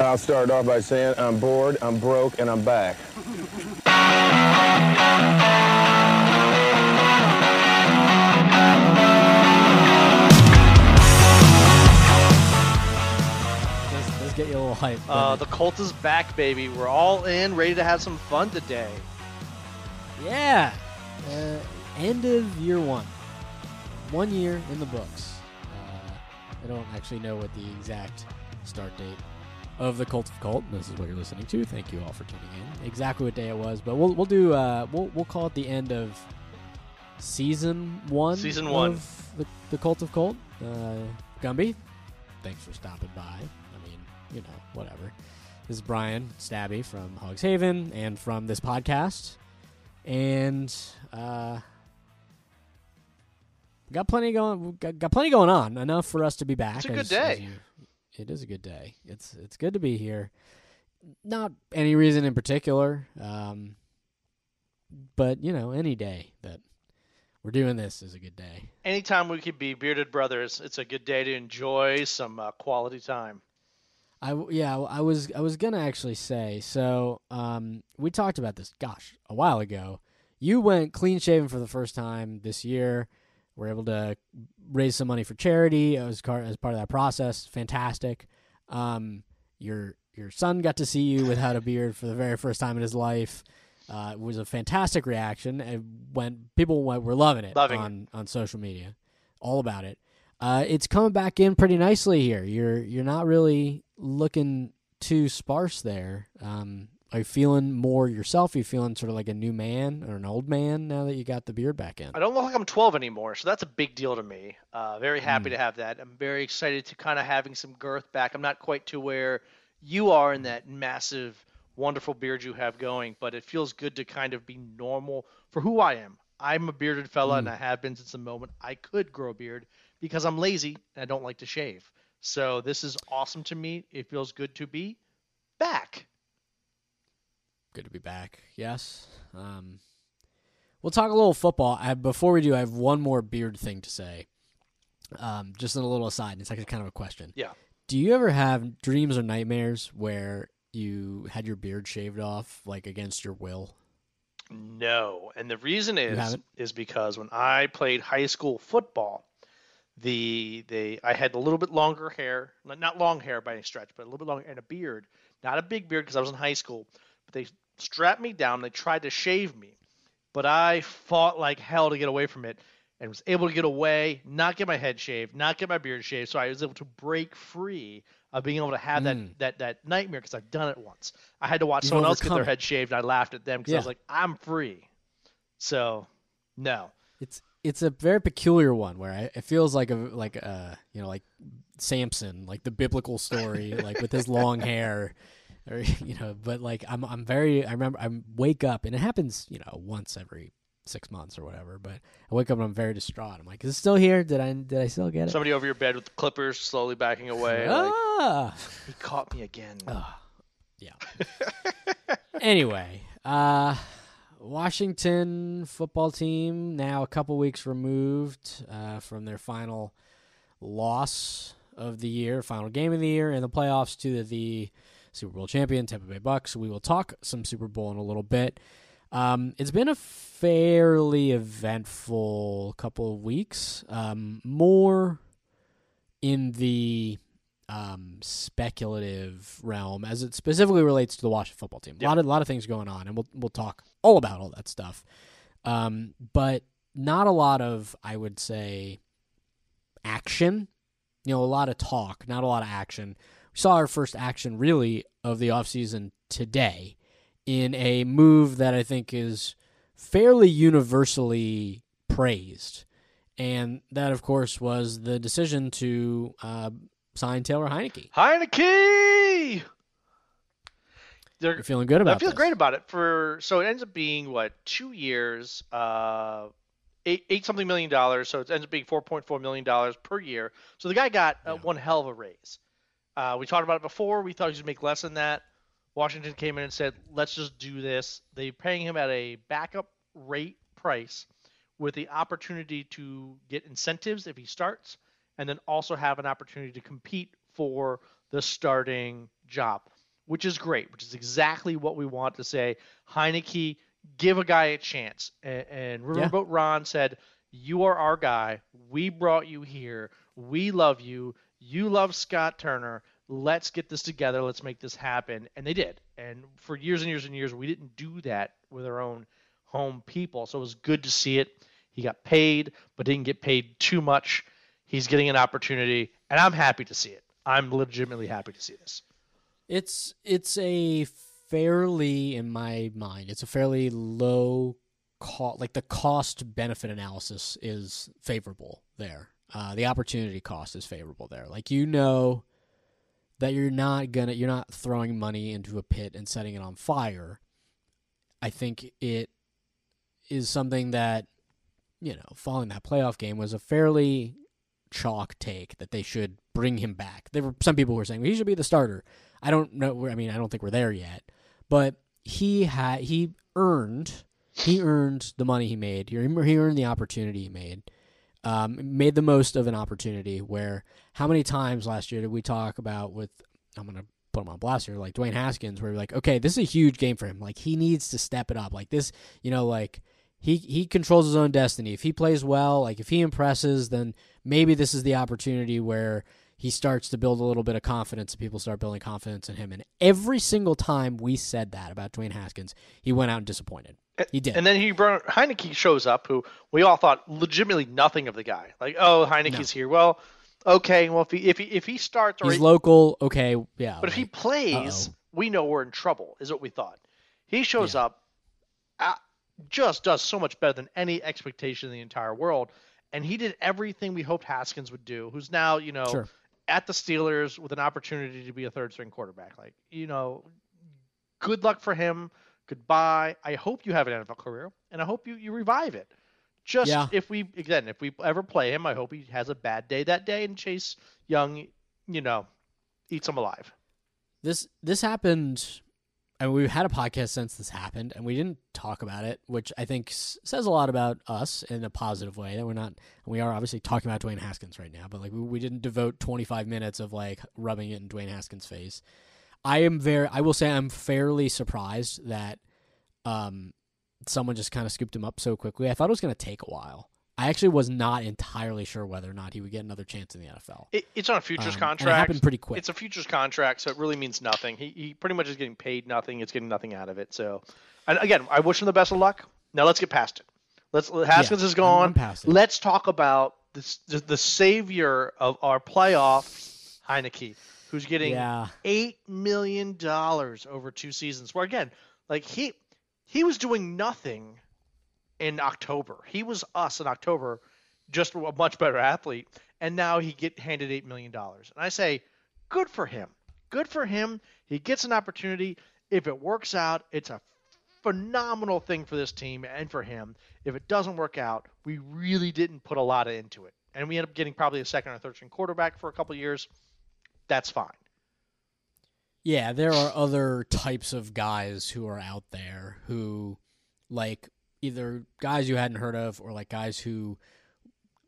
I'll start off by saying I'm bored, I'm broke, and I'm back. Let's, let's get you a little hype. Uh, the cult is back, baby. We're all in, ready to have some fun today. yeah. Uh, end of year one. One year in the books. Uh, I don't actually know what the exact start date of the Cult of Colt. This is what you're listening to. Thank you all for tuning in. Exactly what day it was, but we'll we'll do uh we'll we'll call it the end of season one. Season one. of the the Cult of Colt. Uh, Gumby, thanks for stopping by. I mean, you know, whatever. This is Brian Stabby from Hogs Haven and from this podcast. And uh got plenty going got, got plenty going on. Enough for us to be back. It's a good as- as day. you- it is a good day. It's it's good to be here. Not any reason in particular. Um but you know, any day that we're doing this is a good day. Anytime we could be bearded brothers, it's a good day to enjoy some uh, quality time. I yeah, I was I was gonna actually say so. Um, we talked about this, gosh, a while ago. You went clean shaven for the first time this year. We're able to raise some money for charity as car- as part of that process. Fantastic. Um, your your son got to see you without a beard for the very first time in his life. Uh, it was a fantastic reaction, and when people went, were loving it Loving it. on on social media, all about it. Uh, it's coming back in pretty nicely here. You're you're not really looking too sparse there. Um, are you feeling more yourself? Are you feeling sort of like a new man or an old man now that you got the beard back in? I don't look like I'm 12 anymore, so that's a big deal to me. Uh, very Hmm. happy to have that. I'm very excited to kind of having some girth back. I'm not quite to where you are in that massive, wonderful beard you have going, but it feels good to kind of be normal for who I am. I'm a bearded fella, Hmm. and I have been since the moment I could grow a beard because I'm lazy and I don't like to shave. So this is awesome to me. It feels good to be back. Good to be back. Yes. Um, we'll talk a little football. I, before we do, I have one more beard thing to say. Um, just in a little aside. It's actually kind of a question. Yeah. Do you ever have dreams or nightmares where you had your beard shaved off, like against your will? No, and the reason is is because when I played high school football, the they I had a little bit longer hair, not not long hair by any stretch, but a little bit longer and a beard. Not a big beard because I was in high school, but they strapped me down. They tried to shave me, but I fought like hell to get away from it and was able to get away, not get my head shaved, not get my beard shaved. So I was able to break free of being able to have Mm. that that that nightmare because I've done it once. I had to watch You've someone else get their head shaved. And I laughed at them because I was like, I'm free. So, no. It's it's a very peculiar one where I, it feels like a like a you know like Samson, like the biblical story, like with his long hair, or you know. But like I'm I'm very I remember I wake up and it happens you know once every six months or whatever. But I wake up and I'm very distraught. I'm like, is it still here? Did I did I still get it? Somebody over your bed with the clippers slowly backing away. Like, ah. he caught me again. Yeah. anyway, uh Washington football team now a couple weeks removed uh, from their final loss of the year, final game of the year in the playoffs to the Super Bowl champion Tampa Bay Bucks. We will talk some Super Bowl in a little bit. Um, it's been a fairly eventful couple of weeks. Um, more in the um, speculative realm as it specifically relates to the Washington football team. A lot of a lot of things going on, and we'll we'll talk all about all that stuff. Um, but not a lot of, I would say, action. You know, a lot of talk, not a lot of action. Saw our first action really of the offseason today in a move that I think is fairly universally praised. And that, of course, was the decision to uh, sign Taylor Heineke. Heineke! They're, You're feeling good about it. I feel this. great about it. For so it ends up being what two years, uh, eight eight something million dollars. So it ends up being four point four million dollars per year. So the guy got uh, Yeah. one hell of a raise. Uh, we talked about it before. We thought he was gonna make less than that. Washington came in and said, "Let's just do this." They're paying him at a backup rate price, with the opportunity to get incentives if he starts, and then also have an opportunity to compete for the starting job, which is great. Which is exactly what we want to say. Heineke, give a guy a chance. And, and Riverboat Ron said, "You are our guy. We brought you here. We love you. You love Scott Turner. Let's get this together. Let's make this happen." And they did. And for years and years and years, we didn't do that with our own home people. So it was good to see it. He got paid, but didn't get paid too much. He's getting an opportunity, and I'm happy to see it. I'm legitimately happy to see this. It's it's a fairly, in my mind, it's a fairly low cost. Like the cost benefit analysis is favorable there. Uh, the opportunity cost is favorable there. Like you know that you're not gonna, you're not throwing money into a pit and setting it on fire. I think it is something that you know, following that playoff game was a fairly chalk take that they should bring him back. There were some people who were saying well, he should be the starter. I don't know. I mean, I don't think we're there yet, but he had he earned he earned the money he made. He he earned the opportunity he made. Um, made the most of an opportunity. Where how many times last year did we talk about with? I'm gonna put him on blast here, like Dwayne Haskins, where we're like, okay, this is a huge game for him. Like he needs to step it up. Like this, you know, like he he controls his own destiny. If he plays well, like if he impresses, then maybe this is the opportunity where he starts to build a little bit of confidence and people start building confidence in him. And every single time we said that about Dwayne Haskins, he went out and disappointed. He did. And then he brought Heineke shows up, who we all thought legitimately nothing of the guy. Like, oh, Heineke's here. Well, okay. Well, if he if he if he starts, or He's he, local, okay, yeah. but if he plays, uh-oh. we know we're in trouble. Is what we thought. He shows Yeah. up, uh, just does so much better than any expectation in the entire world, and he did everything we hoped Haskins would do. Who's now you know Sure. at the Steelers with an opportunity to be a third string quarterback. Like you know, good luck for him. Goodbye. I hope you have an NFL career, and I hope you, you revive it. Just Yeah. if we again, if we ever play him, I hope he has a bad day that day, and Chase Young, you know, eats him alive. This this happened and we've had a podcast since this happened and we didn't talk about it, which I think s- says a lot about us in a positive way that we're not we are obviously talking about Dwayne Haskins right now, but like we, we didn't devote 25 minutes of like rubbing it in Dwayne Haskins' face. I am very I will say I'm fairly surprised that um someone just kind of scooped him up so quickly. I thought it was going to take a while. I actually was not entirely sure whether or not he would get another chance in the NFL. It, it's on a futures Um, and it contract. happened pretty quick. It's a futures contract, so it really means nothing. He, he pretty much is getting paid nothing. It's getting nothing out of it. So, and again, I wish him the best of luck. Now let's get past it. Let's Haskins is I'm- I'm gone. Let's talk about this, the, the savior of our playoffs, Heineke, who's getting Yeah. eight million dollars over two seasons. Where again, like he he was doing nothing in October. He was us in October, just a much better athlete, and now he get handed eight million dollars. And I say, good for him. Good for him. He gets an opportunity. If it works out, it's a phenomenal thing for this team and for him. If it doesn't work out, we really didn't put a lot into it, and we end up getting probably a second or third string quarterback for a couple years. That's fine. Yeah, there are other types of guys who are out there who, like, either guys you hadn't heard of or like guys who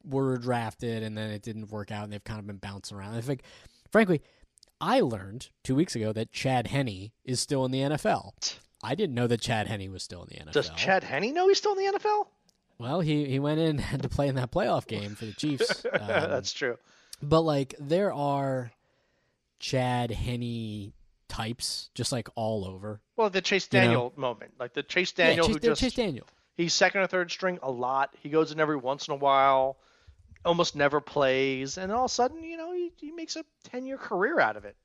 were drafted and then it didn't work out and they've kind of been bouncing around. I think, frankly, I learned two weeks ago that Chad Henne is still in the NFL. I didn't know that Chad Henne was still in the NFL. Does Chad Henne know he's still in the NFL? Well, he he went in and had to play in that playoff game for the Chiefs. Um, That's true. But like there are Chad Henne types just like all over. Well, the Chase You know? Daniel moment, like the Chase Daniel yeah, who Chase, just Chase Daniel. he's second or third string a lot. He goes in every once in a while, almost never plays, and all of a sudden, you know, he, he makes a ten year career out of it.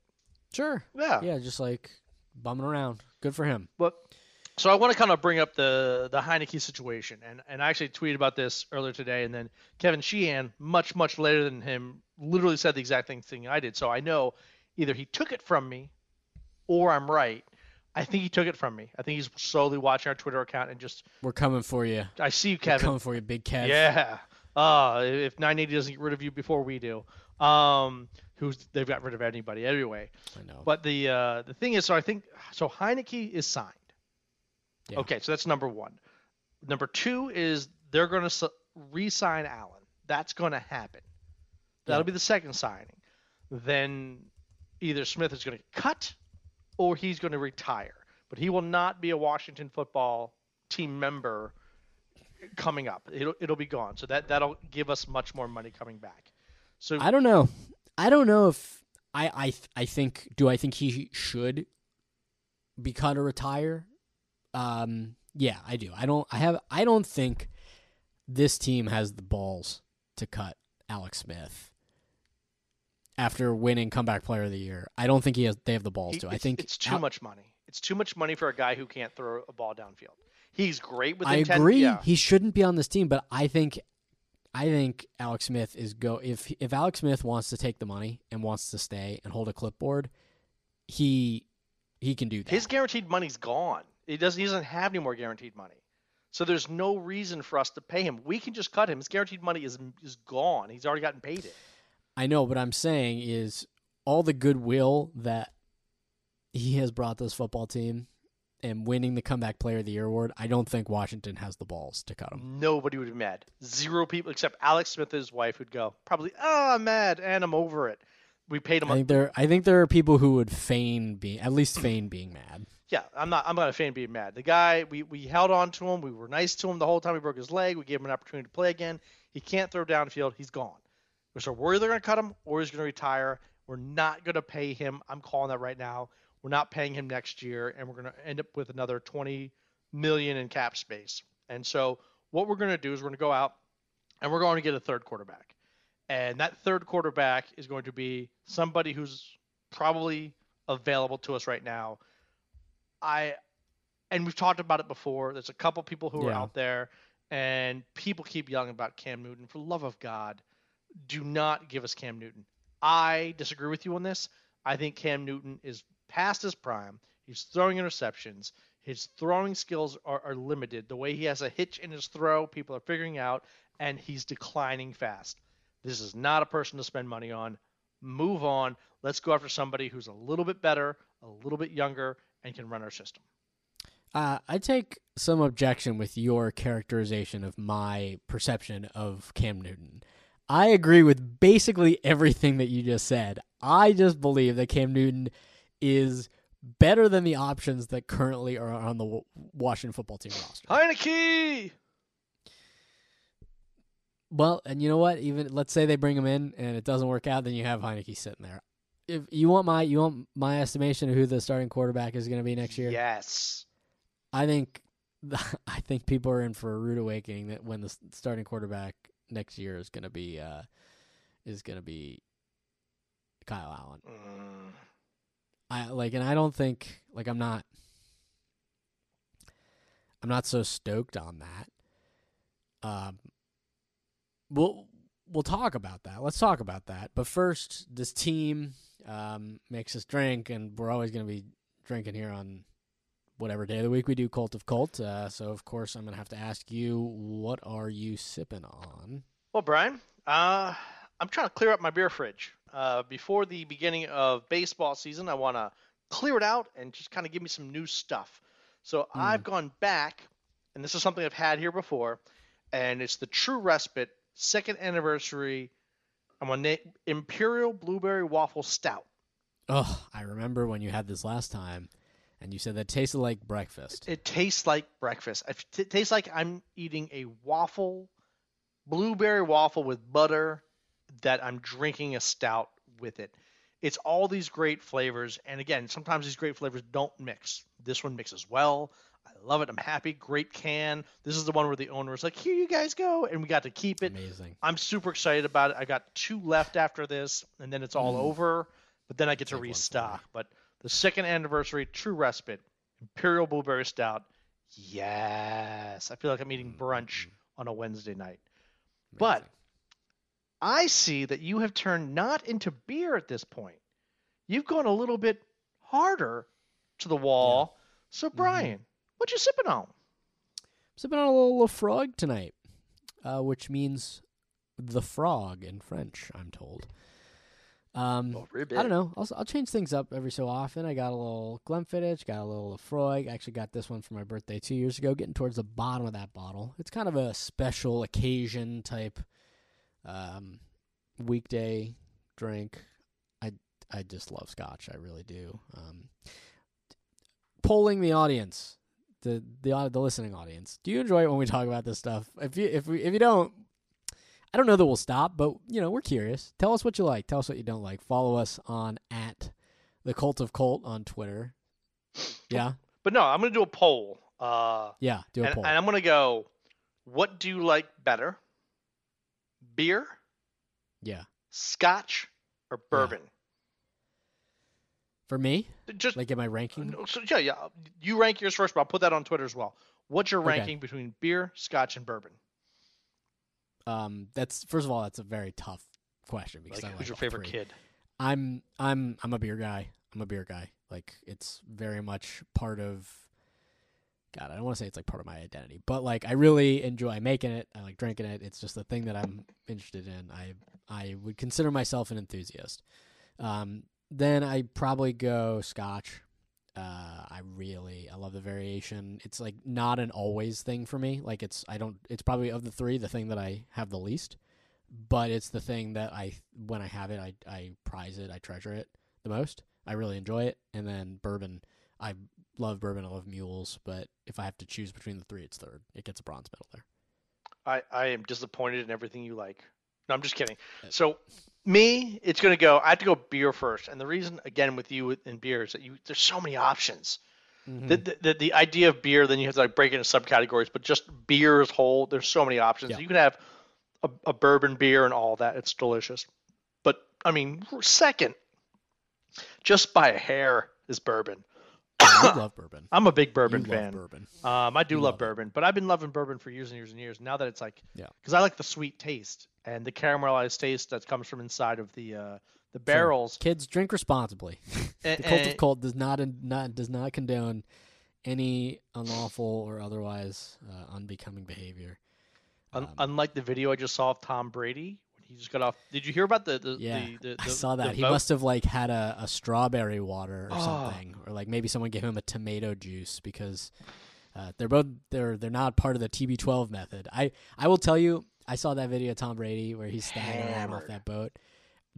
Sure. Yeah. Yeah, just like bumming around. Good for him. But so I want to kind of bring up the the Heineke situation, and and I actually tweeted about this earlier today, and then Kevin Sheehan, much much later than him, literally said the exact same thing I did. So I know either he took it from me, or I'm right. I think he took it from me. I think he's slowly watching our Twitter account and just We're coming for you. I see you, We're Kevin. coming for you, Big Kev. Yeah. Uh, if 980 doesn't get rid of you before we do, um, who's they've got rid of anybody anyway. I know. But the uh, the thing is, so I think so Heineke is signed. Yeah. Okay, so that's number one. Number two is they're going to re-sign Allen. That's going to happen. That'll Yeah. be the second signing. Then either Smith is going to cut or he's going to retire. But he will not be a Washington football team member coming up. It'll it'll be gone. So that that'll give us much more money coming back. So I don't know. I don't know if I I I think do I think he should be cut or retire? Um yeah, I do. I don't I have I don't think this team has the balls to cut Alex Smith after winning comeback player of the year. I don't think he has they have the balls to. I think it's too much money. It's too much money for a guy who can't throw a ball downfield. He's great with I intent. agree. Yeah. He shouldn't be on this team, but I think I think Alex Smith is go if if Alex Smith wants to take the money and wants to stay and hold a clipboard, he he can do that. His guaranteed money's gone. He doesn't. He doesn't have any more guaranteed money. So there's no reason for us to pay him. We can just cut him. His guaranteed money is is gone. He's already gotten paid it. I know, but I'm saying is all the goodwill that he has brought this football team and winning the comeback player of the year award, I don't think Washington has the balls to cut him. Nobody would be mad. Zero people except Alex Smith and his wife would go probably. Oh, I'm mad and I'm over it. We paid him. I A, think there I think there are people who would feign being at least feign being mad. yeah, I'm not. I'm not a fan of being mad. The guy, we we held on to him. We were nice to him the whole time. He broke his leg. We gave him an opportunity to play again. He can't throw downfield. He's gone. So we're either going to cut him or he's going to retire. We're not going to pay him. I'm calling that right now. We're not paying him next year, and we're going to end up with another 20 million in cap space. And so what we're going to do is we're going to go out and we're going to get a third quarterback. And that third quarterback is going to be somebody who's probably available to us right now. I and we've talked about it before. There's a couple people who are out there and people keep yelling about Cam Newton. For love of God, do not give us Cam Newton. I disagree with you on this. I think Cam Newton is past his prime. He's throwing interceptions. His throwing skills are, are limited. The way he has a hitch in his throw, people are figuring out, and he's declining fast. This is not a person to spend money on. Move on. Let's go after somebody who's a little bit better, a little bit younger, and can run our system. Uh, I take some objection with your characterization of my perception of Cam Newton. I agree with basically everything that you just said. I just believe that Cam Newton is better than the options that currently are on the Washington football team roster. Heineke. Well, and you know what? Even let's say they bring him in and it doesn't work out, then you have Heineke sitting there. If you want my you want my estimation of who the starting quarterback is going to be next year, Yes. I think I think people are in for a rude awakening that when the starting quarterback next year is going to be uh, is going to be Kyle Allen. Mm. I like, and I don't think like I'm not. I'm not so stoked on that. Um, we'll we'll talk about that. Let's talk about that. But first, this team um, makes us drink, and we're always going to be drinking here on whatever day of the week we do Cult of Colt. Uh, so of course, I'm going to have to ask you, what are you sipping on? Well, Brian, uh, I'm trying to clear up my beer fridge. Uh, before the beginning of baseball season, I want to clear it out and just kind of give me some new stuff. So I've gone back, and this is something I've had here before, and it's the True Respite second anniversary. I'm on na- Imperial Blueberry Waffle Stout. Oh, I remember when you had this last time, and you said that tasted like breakfast. It tastes like breakfast. It t- tastes like I'm eating a waffle, blueberry waffle with butter that I'm drinking a stout with it. It's all these great flavors. And again, sometimes these great flavors don't mix. This one mixes well. I love it. I'm happy. Great can. This is the one where the owner was like, here you guys go. And we got to keep it. Amazing. I'm super excited about it. I got two left after this, and then it's all mm. over. But then I get to Take one for me. restock. But the second anniversary True Respite Imperial Blueberry Stout. Yes, I feel like I'm eating brunch on a Wednesday night. But I see that you have turned not into beer at this point. You've gone a little bit harder to the wall. So Brian, what you sipping on? sipping on a little Laphroaig tonight, uh, which means the frog in French. I'm told. Um, Oh, I don't know. I'll, I'll change things up every so often. I got a little Glenfiddich, got a little Laphroaig. I actually got this one for my birthday two years ago. Getting towards the bottom of that bottle. It's kind of a special occasion type um, weekday drink. I I just love Scotch. I really do. Um, polling the audience, the the the listening audience. Do you enjoy it when we talk about this stuff? If you if we, if you don't, I don't know that we'll stop, but you know we're curious. Tell us what you like. Tell us what you don't like. Follow us on at the Cult of Colt on Twitter. Yeah, But no, I'm to do a poll. Uh, yeah. Do a and, poll. and I'm to go, what do you like better? Beer, yeah, scotch, or bourbon? for me, Just like in my ranking. No, So, yeah, yeah. You rank yours first, but I'll put that on Twitter as well. What's your Okay. ranking between beer, scotch, and bourbon? Um, that's first of all, that's a very tough question because Like, I who's your favorite three. kid? I'm I'm I'm a beer guy. I'm a beer guy. Like it's very much part of God, I don't want to say it's like part of my identity, but like I really enjoy making it. I like drinking it. It's just a thing that I'm interested in. I I would consider myself an enthusiast. Um, then I probably go Scotch. Uh, I really I love the variation. It's like not an always thing for me. Like it's I don't. It's probably of the three the thing that I have the least, but it's the thing that I when I have it I I prize it. I treasure it the most. I really enjoy it. And then bourbon. I love bourbon. I love mules. But if I have to choose between the three, it's third. It gets a bronze medal there. I, I am disappointed in everything you like. No, I'm just kidding. Uh, So, me, it's going to go, I have to go beer first. And the reason, again, with you in beer is that you there's so many options. Mm-hmm. The, the, the, idea of beer, then you have to like break it into subcategories, but just beer as whole, there's so many options. Yeah. You can have a, a bourbon beer and all that. It's delicious. But, I mean, second, just by a hair, is bourbon. I love bourbon. I'm a big bourbon You fan. bourbon. Um, I do You love love bourbon, but I've been loving bourbon for years and years and years. Now that it's like, Yeah. because I like the sweet taste and the caramelized taste that comes from inside of the uh, the barrels. Kids drink responsibly. The cult of Colt does not not does not condone any unlawful or otherwise uh, unbecoming behavior. um, unlike the video I just saw of Tom Brady, he just got off. Did you hear about the the Yeah, the, the, I saw that. He vote? must have like had a, a strawberry water or Oh. something, or like maybe someone gave him a tomato juice because uh, they're both they're they're not part of the TB12 method. I I will tell you, I saw that video of Tom Brady where he's staggering off that boat.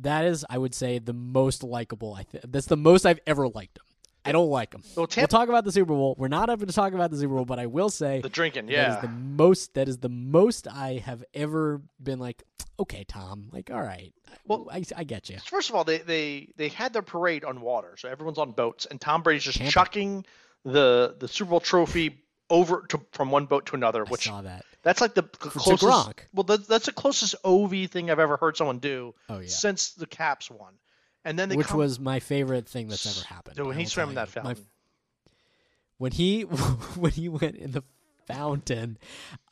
That is, I would say, the most likable. I th- that's the most I've ever liked him. I don't like them. Well, we'll talk about the Super Bowl. We're not having to talk about the Super Bowl, but I will say The drinking, yeah. is the most. That is the most I have ever been like. Okay, Tom. Like, all right. Well- I, I get you. First of all, they, they they had their parade on water, so everyone's on boats, and Tom Brady's just Tampa. chucking the the Super Bowl trophy over to from one boat to another, I which saw that. that's like the closest. Well, that, that's the closest OV thing I've ever heard someone do Oh yeah. since the Caps won. And then Which come, was my favorite thing that's ever happened. Dude, when I he swam in that you. My- fountain. when he when he went in the fountain,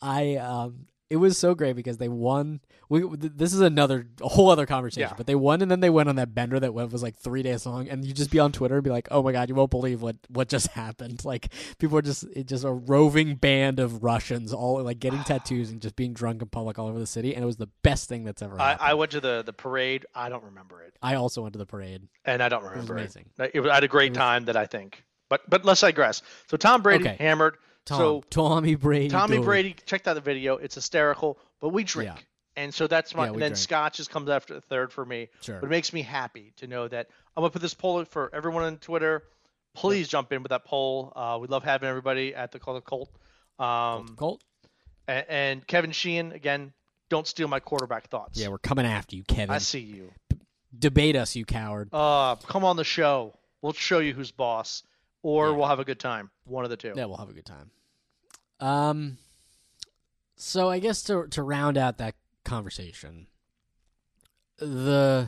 I um it was so great because they won. We th- this is another a whole other conversation, Yeah. but they won and then they went on that bender that was like three days long, and you just be on Twitter and be like, oh my god, you won't believe what what just happened. Like people are just it just a roving band of Russians all like getting tattoos and just being drunk in public all over the city, and it was the best thing that's ever I, happened. I went to the the parade. I don't remember it, I also went to the parade. and I don't was remember amazing. it. It was- I had a great was- time that I think. But but let's digress. So Tom Brady Okay. hammered. Tom, So Tommy Brady, Tommy dude. Brady, check out the video. It's hysterical, but we drink. Yeah. And so that's my Yeah, and then drink. Scotch just comes after the third for me. Sure. But it makes me happy to know that I'm gonna put this poll for everyone on Twitter. Please jump in with that poll. Uh, we love having everybody at the Cult. Colt. Um, Colt. and, and Kevin Sheehan again. Don't steal my quarterback thoughts. Yeah, we're coming after you, Kevin. I see you. Debate us, you coward. Uh, come on the show. We'll show you who's boss, or Yeah. we'll have a good time. One of the two. Yeah, we'll have a good time. Um, so I guess to to round out that conversation, the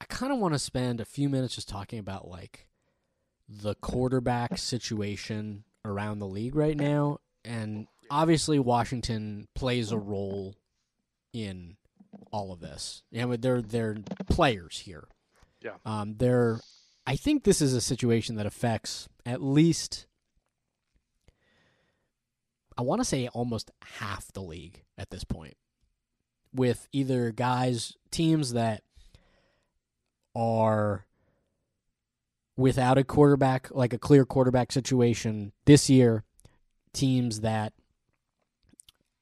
I kind of want to spend a few minutes just talking about like the quarterback situation around the league right now, and obviously Washington plays a role in all of this. Yeah, they're they're players here. Yeah. Um, they're. I think this is a situation that affects at least. I want to say almost half the league at this point, with either guys teams that are without a quarterback, like a clear quarterback situation this year, teams that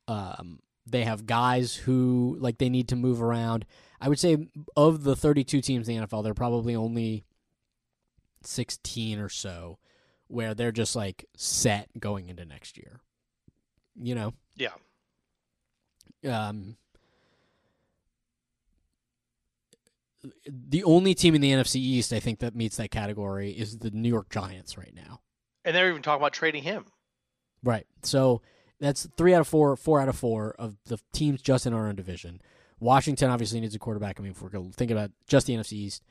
um, they have guys who like they need to move around. I would say of the 32 teams in the NFL, there are probably only 16 or so where they're just like set going into next year. You know, Yeah. um, the only team in the NFC East I think that meets that category is the New York Giants right now. And they're even talking about trading him. Right. So that's three out of four, four out of four of the teams just in our own division. Washington obviously needs a quarterback. I mean, if we're going to think about just the NFC East,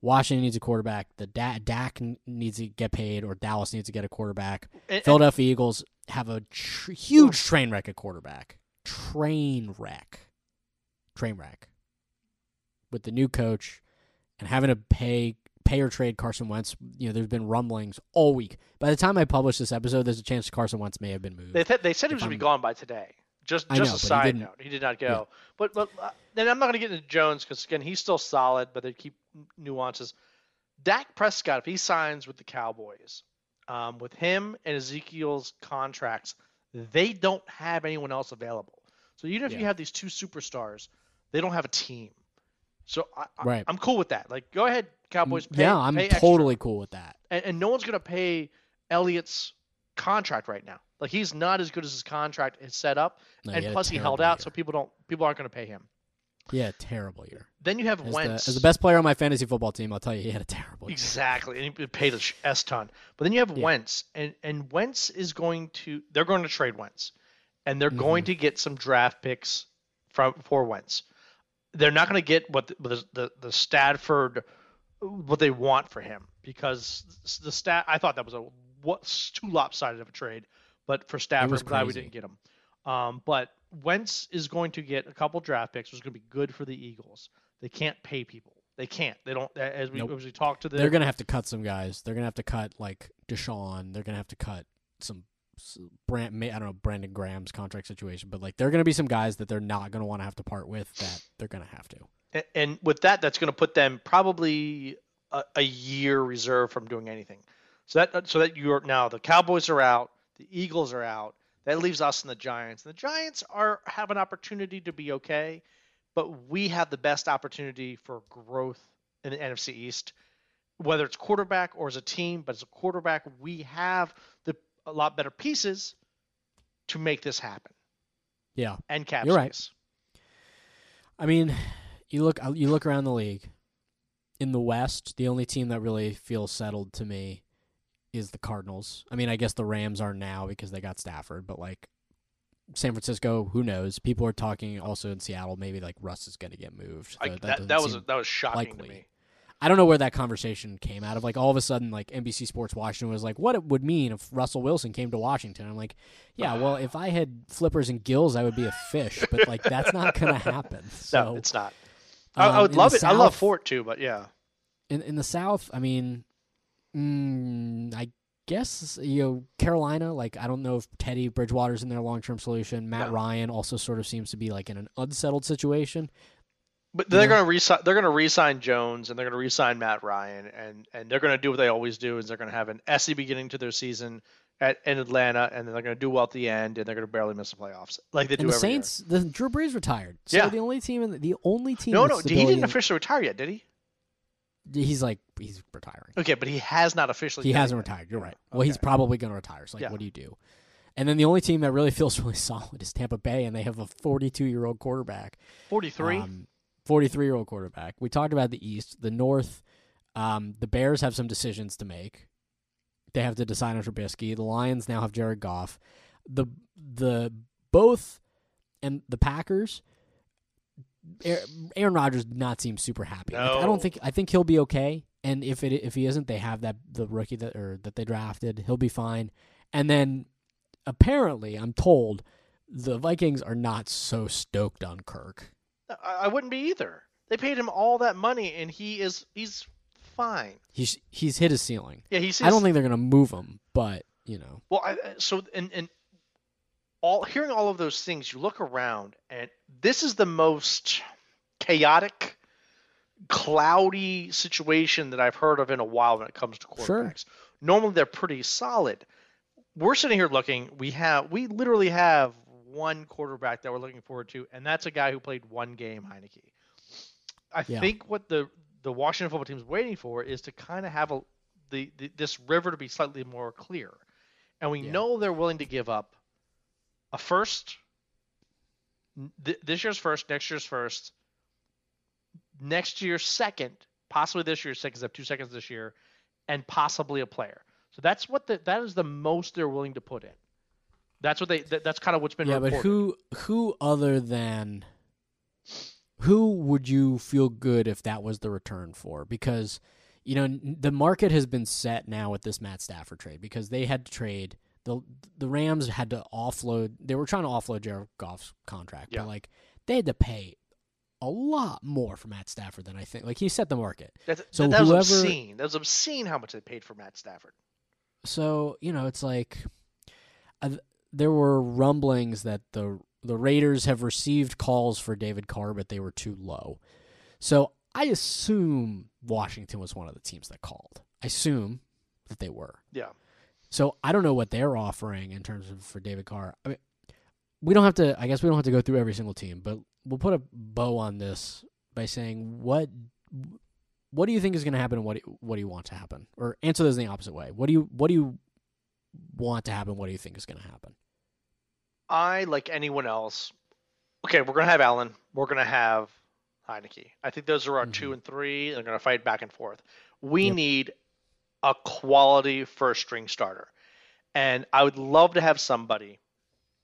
Washington needs a quarterback. The da- Dak needs to get paid, or Dallas needs to get a quarterback. And- Philadelphia Eagles have a tr- huge train wreck at quarterback. Train wreck. Train wreck. With the new coach and having to pay pay or trade Carson Wentz, you know, there's been rumblings all week. By the time I publish this episode, there's a chance Carson Wentz may have been moved. They, th- they said he was going to be gone by today. Just just know, a but he side note, he did not go. Yeah. But but uh, then I'm not going to get into Jones because again he's still solid, but they keep nuances. Dak Prescott, if he signs with the Cowboys, um, with him and Ezekiel's contracts, they don't have anyone else available. So even if you have these two superstars, they don't have a team. So I, I- Right. I'm cool with that. Like, go ahead, Cowboys. Pay, yeah, I'm pay extra. totally cool with that. and, and no one's going to pay Elliott's contract right now. Like he's not as good as his contract is set up, No, and plus he held out, so people don't people aren't going to pay him. Yeah, terrible year. Then you have As the, Wentz. as the best player on my fantasy football team, I'll tell you, he had a terrible year. Exactly, and he paid a s ton. But then you have Yeah. Wentz, and and Wentz is going to they're going to trade Wentz, and they're Mm-hmm. going to get some draft picks from for Wentz. They're not going to get what the, the the the Stafford what they want for him because the stat I thought that was a what's too lopsided of a trade, but for Stafford, I'm glad we didn't get him. Um, but Wentz is going to get a couple draft picks, which is going to be good for the Eagles. They can't pay people. They can't. They don't. As we Nope. as we talk to them, They're gonna have to cut some guys. They're gonna have to cut like DeSean. They're gonna have to cut some. Brand, I don't know Brandon Graham's contract situation, but like there are going to be some guys that they're not going to want to have to part with that they're going to have to. A- And with that, that's going to put them probably a, a year reserve from doing anything. So that so that you're now the Cowboys are out, the Eagles are out. That leaves us and the Giants. And the Giants are have an opportunity to be okay, but we have the best opportunity for growth in the NFC East. whether it's quarterback or as a team, but as a quarterback, we have the a lot better pieces to make this happen. Yeah. And cap You're right. I mean, you look you look around the league. In the West, the only team that really feels settled to me is the Cardinals. I mean, I guess the Rams are now because they got Stafford, but like San Francisco, who knows? People are talking also in Seattle. Maybe like Russ is going to get moved. I, so that that was that was shocking likely. to me. I don't know where that conversation came out of. Like all of a sudden, like NBC Sports Washington was like, "What it would mean if Russell Wilson came to Washington?" I'm like, "Yeah, well, if I had flippers and gills, I would be a fish." But like that's not going to happen. So no, it's not. I, I um, would love it. I love Fort too, but yeah. in in the South, I mean, mm, I guess you know Carolina. Like I don't know if Teddy Bridgewater's in their long term solution. Matt No. Ryan also sort of seems to be like in an unsettled situation. But they're Yeah. going to resign. They're going to resign Jones, and they're going to resign Matt Ryan, and and they're going to do what they always do. Is they're going to have an SE beginning to their season at in Atlanta, and then they're going to do well at the end, and they're going to barely miss the playoffs, like they do the every year. Saints, the Drew Brees retired. So Yeah. the only team in the, the only team. No, no, he didn't officially retire yet, did he? He's like he's retiring. Okay, but he has not officially. He hasn't retired. You're right. Well, he's probably going to retire. So like, Yeah. what do you do? And then the only team that really feels really solid is Tampa Bay, and they have a 42 year old quarterback. Forty-three. Um, 43 year old quarterback. We talked about the East, the North. Um, the Bears have some decisions to make. They have to decide on Trubisky. The Lions now have Jared Goff. The the both and the Packers. Aaron Rodgers did not seem super happy. Like, I don't think I think he'll be okay. And if it if he isn't, they have that the rookie that or that they drafted. He'll be fine. And then apparently, I'm told the Vikings are not so stoked on Kirk. I, I wouldn't be either. They paid him all that money, and he is he's fine. He's he's hit his ceiling. Yeah, he's. I don't think they're gonna move him, but you know, Well, I, I- so and and all hearing all of those things, you look around, and this is the most chaotic, cloudy situation that I've heard of in a while when it comes to quarterbacks. Sure. Normally, they're pretty solid. We're sitting here looking. We have we literally have one quarterback that we're looking forward to, and that's a guy who played one game, Heineke. I Yeah. think what the the Washington football team is waiting for is to kind of have a the, the this river to be slightly more clear, and we Yeah. know they're willing to give up a first, th- this year's first, next year's first, next year's second, possibly this year's second. 'cause They have two seconds this year, and possibly a player. So that's what the that is the most they're willing to put in. That's what they. That, that's kind of what's been yeah. reported. But who who other than who would you feel good if that was the return for? Because you know the market has been set now with this Matt Stafford trade because they had to trade the the Rams had to offload. They were trying to offload Jared Goff's contract, Yeah. but like they had to pay a lot more for Matt Stafford than I think. Like he set the market. That's, So that was whoever- obscene. That was obscene how much they paid for Matt Stafford. So you know, it's like uh, there were rumblings that the the Raiders have received calls for David Carr, but they were too low. So I assume Washington was one of the teams that called. I assume that they were. Yeah. So I don't know what they're offering in terms of for David Carr. I mean, we don't have to. I guess we don't have to go through every single team, but we'll put a bow on this by saying what what do you think is going to happen, and what do, what do you want to happen, or answer this in the opposite way. What do you what do you want to happen? What do you think is going to happen? I, like anyone else, okay, we're going to have Allen. We're going to have Heineke. I think those are our Mhm. two and three. They're going to fight back and forth. We Yep. need a quality first string starter. And I would love to have somebody,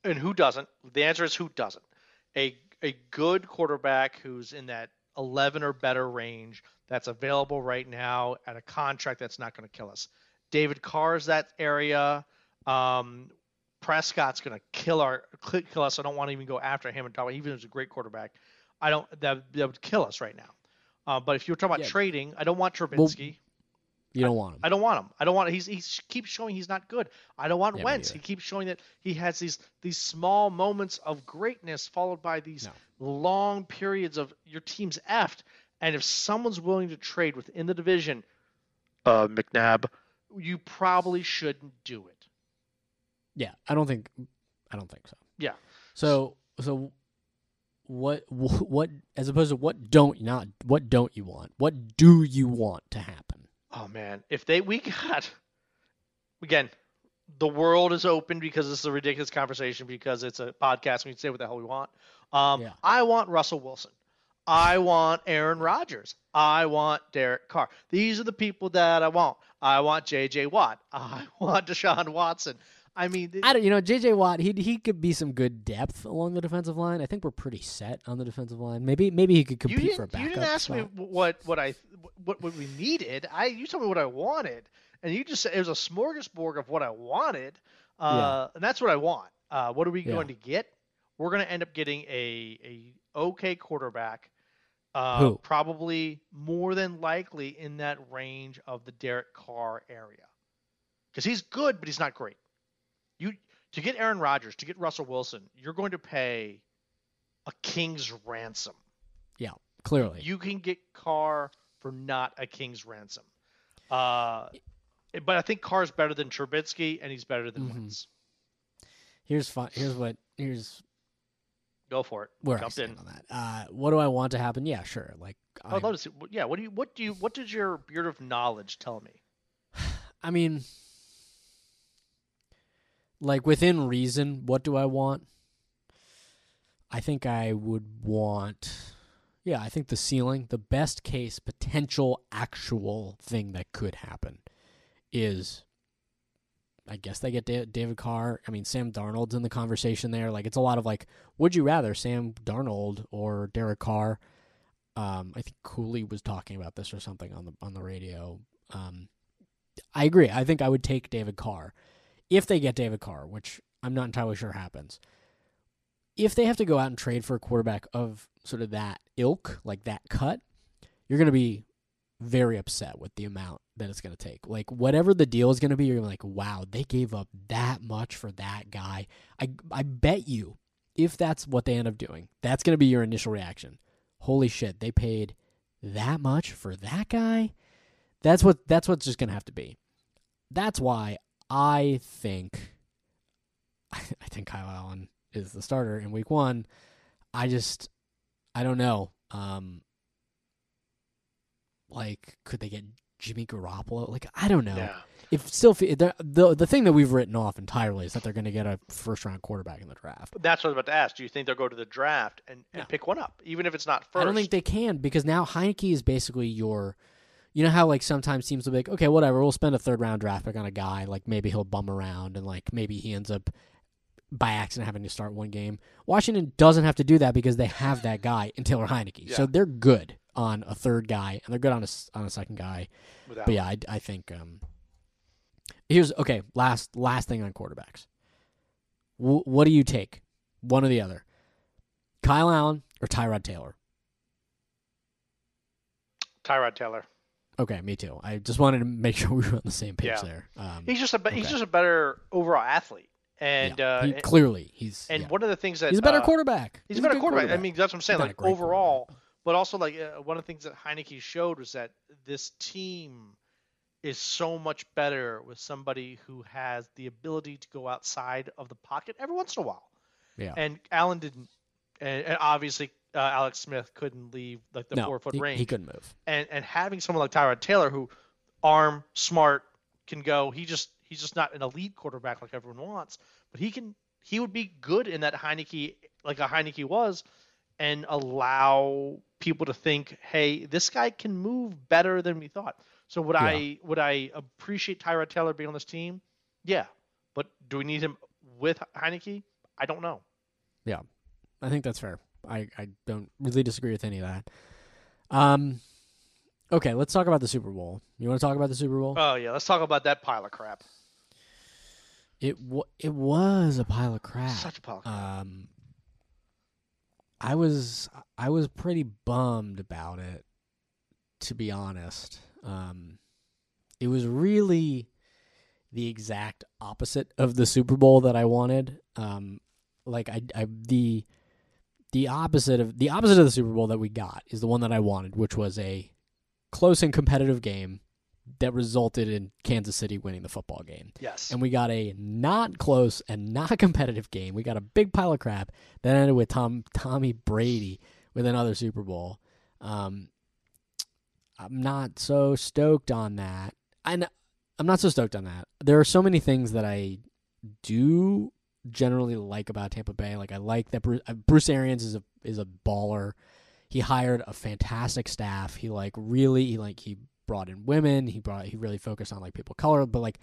and who doesn't? The answer is who doesn't? A, a good quarterback who's in that 11 or better range that's available right now at a contract that's not going to kill us. David Carr's that area. Um, Prescott's going to kill our kill us. I don't want to even go after him and talk. Even if he's a great quarterback, I don't that, that would kill us right now. Uh, but if you're talking about Yeah. trading, I don't want Trubinsky. You don't want him. I don't want him. I don't want. He's he keeps showing he's not good. I don't want Yeah, Wentz. He keeps showing that he has these these small moments of greatness followed by these No. long periods of your team's effed. And if someone's willing to trade within the division, uh, McNabb, you probably shouldn't do it. Yeah, I don't think I don't think so. Yeah. So so what what as opposed to what don't not what don't you want? What do you want to happen? Oh man, if they we got again, the world is open because this is a ridiculous conversation because it's a podcast. We can say what the hell we want. Um, Yeah. I want Russell Wilson. I want Aaron Rodgers. I want Derek Carr. These are the people that I want. I want J.J. Watt. I want Deshaun Watson. I mean, I don't, you know, J.J. Watt, he he could be some good depth along the defensive line. I think we're pretty set on the defensive line. Maybe maybe he could compete for a backup you didn't ask me what what I what what we needed. I you told me what I wanted, and you just said it was a smorgasbord of what I wanted, uh, and that's what I want. Uh, what are we Yeah. going to get? We're going to end up getting a a okay quarterback, uh, Who? probably more than likely in that range of the Derek Carr area, because he's good, but he's not great. You to get Aaron Rodgers, to get Russell Wilson, you're going to pay a king's ransom. Yeah, clearly. You can get Carr for not a king's ransom. Uh, but I think Carr's better than Trubisky, and he's better than Mhm. Wentz. here's fun. Here's what. Here's Go for it. where I stand in. on that. Uh, what do I want to happen? Yeah, sure. Like, Oh, I, notice. Yeah. What do you? What do you? What does your beard of knowledge tell me? I mean, like within reason, what do I want? I think I would want, yeah, I think the ceiling, the best case potential actual thing that could happen is, I guess they get David Carr. I mean, Sam Darnold's in the conversation there. Like, it's a lot of like, would you rather Sam Darnold or Derek Carr? Um, I think Cooley was talking about this or something on the on the radio. Um, I agree. I think I would take David Carr if they get David Carr, which I'm not entirely sure happens. If they have to go out and trade for a quarterback of sort of that ilk, like that cut, you're going to be very upset with the amount that it's going to take. Like whatever the deal is going to be, you're like, "Wow, they gave up that much for that guy." I I bet you if that's what they end up doing, that's going to be your initial reaction. Holy shit, they paid that much for that guy? That's what that's what's just gonna have to be. That's why I think I think Kyle Allen is the starter in week one. I just I don't know. Um like could they get Jimmy Garoppolo? Like I don't know. Yeah. If still the the thing that we've written off entirely is that they're going to get a first round quarterback in the draft. That's what I was about to ask. Do you think they'll go to the draft and, and No. pick one up, even if it's not first? I don't think they can because now Heineke is basically your. You know how like sometimes teams will be like, okay, whatever, we'll spend a third round draft pick on a guy, like maybe he'll bum around and like maybe he ends up by accident having to start one game. Washington doesn't have to do that because they have that guy in Taylor Heineke, so they're good on a third guy and they're good on a on a second guy. Without But yeah, I, I think um, here's okay. Last last thing on quarterbacks. W- what do you take? One or the other. Kyle Allen or Tyrod Taylor? Tyrod Taylor. Okay, me too. I just wanted to make sure we were on the same page Yeah. there. Um, He's just a be- he's just a better overall athlete, and yeah, uh, he- and- clearly he's and yeah. one of the things that he's a better uh, quarterback. He's, a better good quarterback. I mean, that's what I'm saying. He's Like overall, but also like uh, one of the things that Heineke showed was that this team is so much better with somebody who has the ability to go outside of the pocket every once in a while. Yeah. And Allen didn't, and, and obviously uh, Alex Smith couldn't leave like the no, four foot he, range. he couldn't move. and and having someone like Tyrod Taylor who arm smart can go he just he's just not an elite quarterback like everyone wants but he can he would be good in that Heineke like a Heineke was and allow people to think hey this guy can move better than we thought. So would I would I appreciate Tyrod Taylor being on this team? Yeah. But do we need him with Heineke? I don't know. Yeah, I think that's fair. I, I don't really disagree with any of that. Um, okay, let's talk about the Super Bowl. You want to talk about the Super Bowl? oh yeah let's talk about that pile of crap it wa it was a pile of crap. such a pile of crap Um, I was I was pretty bummed about it, to be honest. Um, it was really the exact opposite of the Super Bowl that I wanted. Um, like I, I the the opposite of the opposite of the Super Bowl that we got is the one that I wanted, which was a close and competitive game that resulted in Kansas City winning the football game yes and we got a not close and not competitive game. We got a big pile of crap that ended with Tom Tommy Brady with another Super Bowl. Um, I'm not so stoked on that. I I'm not so stoked on that. There are so many things that I do generally like about Tampa Bay. Like I like that Bruce, uh, Bruce Arians is a is a baller. He hired a fantastic staff. He like really he like he brought in women. He brought he really focused on like people of color, but like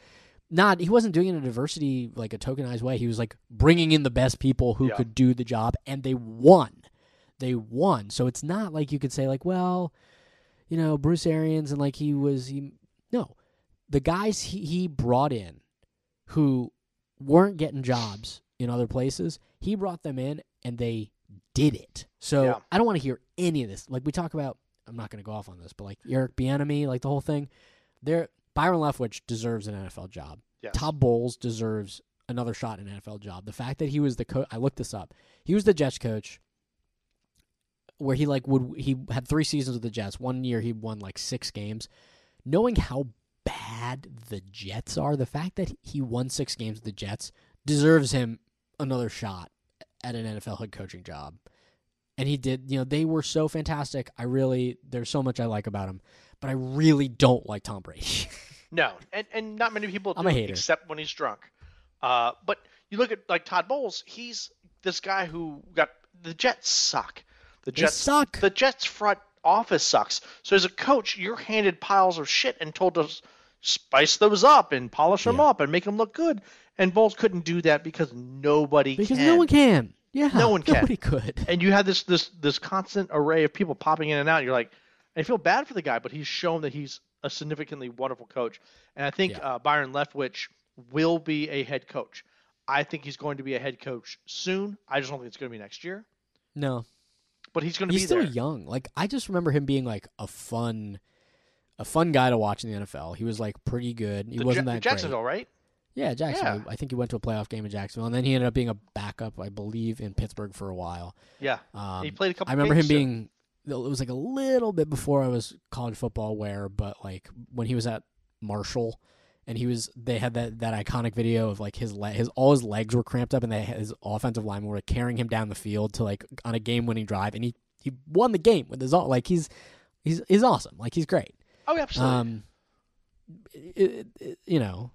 not he wasn't doing it in a diversity like a tokenized way. He was like bringing in the best people who Yeah. could do the job, and they won. They won. So it's not like you could say like, well, you know, Bruce Arians and like he was he no, the guys he he brought in who weren't getting jobs in other places, he brought them in and they did it. So Yeah. I don't want to hear any of this. Like we talk about, I'm not going to go off on this, but like Eric Bieniemy, like the whole thing. There, Byron Leftwich deserves an NFL job. Yes. Todd Bowles deserves another shot in an NFL job. The fact that he was the coach, I looked this up. He was the Jets coach, where he like would he had three seasons with the Jets. One year he won like six games. Knowing how bad the Jets are, the fact that he won six games with the Jets deserves him another shot at an NFL head coaching job. And he did, you know, they were so fantastic. I really, there's so much I like about him, but I really don't like Tom Brady. No, and and not many people do, I'm a hater. except when he's drunk. Uh, but you look at like Todd Bowles, he's this guy who got the Jets suck. The They Jets suck. The Jets front office sucks. So as a coach, you're handed piles of shit and told to spice those up and polish them Yeah. up and make them look good. And Bowles couldn't do that because nobody because can. no one can. Yeah, No one can. Nobody could. and you had this this this constant array of people popping in and out. You're like, I feel bad for the guy, but he's shown that he's a significantly wonderful coach. And I think Yeah. uh, Byron Leftwich will be a head coach. I think he's going to be a head coach soon. I just don't think it's going to be next year, No, but he's going to he's be still there. young. Like I just remember him being like a fun, a fun guy to watch in the NFL. He was like pretty good. He The wasn't Ja- that Jacksonville, great. right? Yeah, Jacksonville. Yeah. I think he went to a playoff game in Jacksonville, and then he ended up being a backup, I believe, in Pittsburgh for a while. Yeah. Um, he played a couple. I remember him games, too. being. It was like a little bit before I was college football aware, but like when he was at Marshall, and he was they had that that iconic video of like his le- his all his legs were cramped up, and they his offensive linemen were carrying him down the field to like on a game winning drive, and he he won the game with his all like he's he's he's awesome, like he's great. Oh, absolutely. Um, it, it- you know,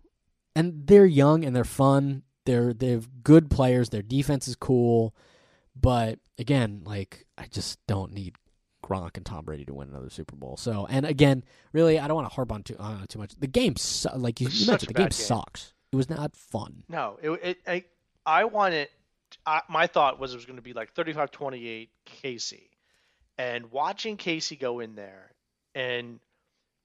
and they're young and they're fun. They're they're good players. Their defense is cool, but again, like I just don't need Gronk and Tom Brady to win another Super Bowl. So, and again, really, I don't want to harp on too on too much. The game, su- like you, you mentioned, the game, game. sucks. It was not fun. No, it, it I, I wanted. I, my thought was it was going to be like 35-28 KC, and watching KC go in there, and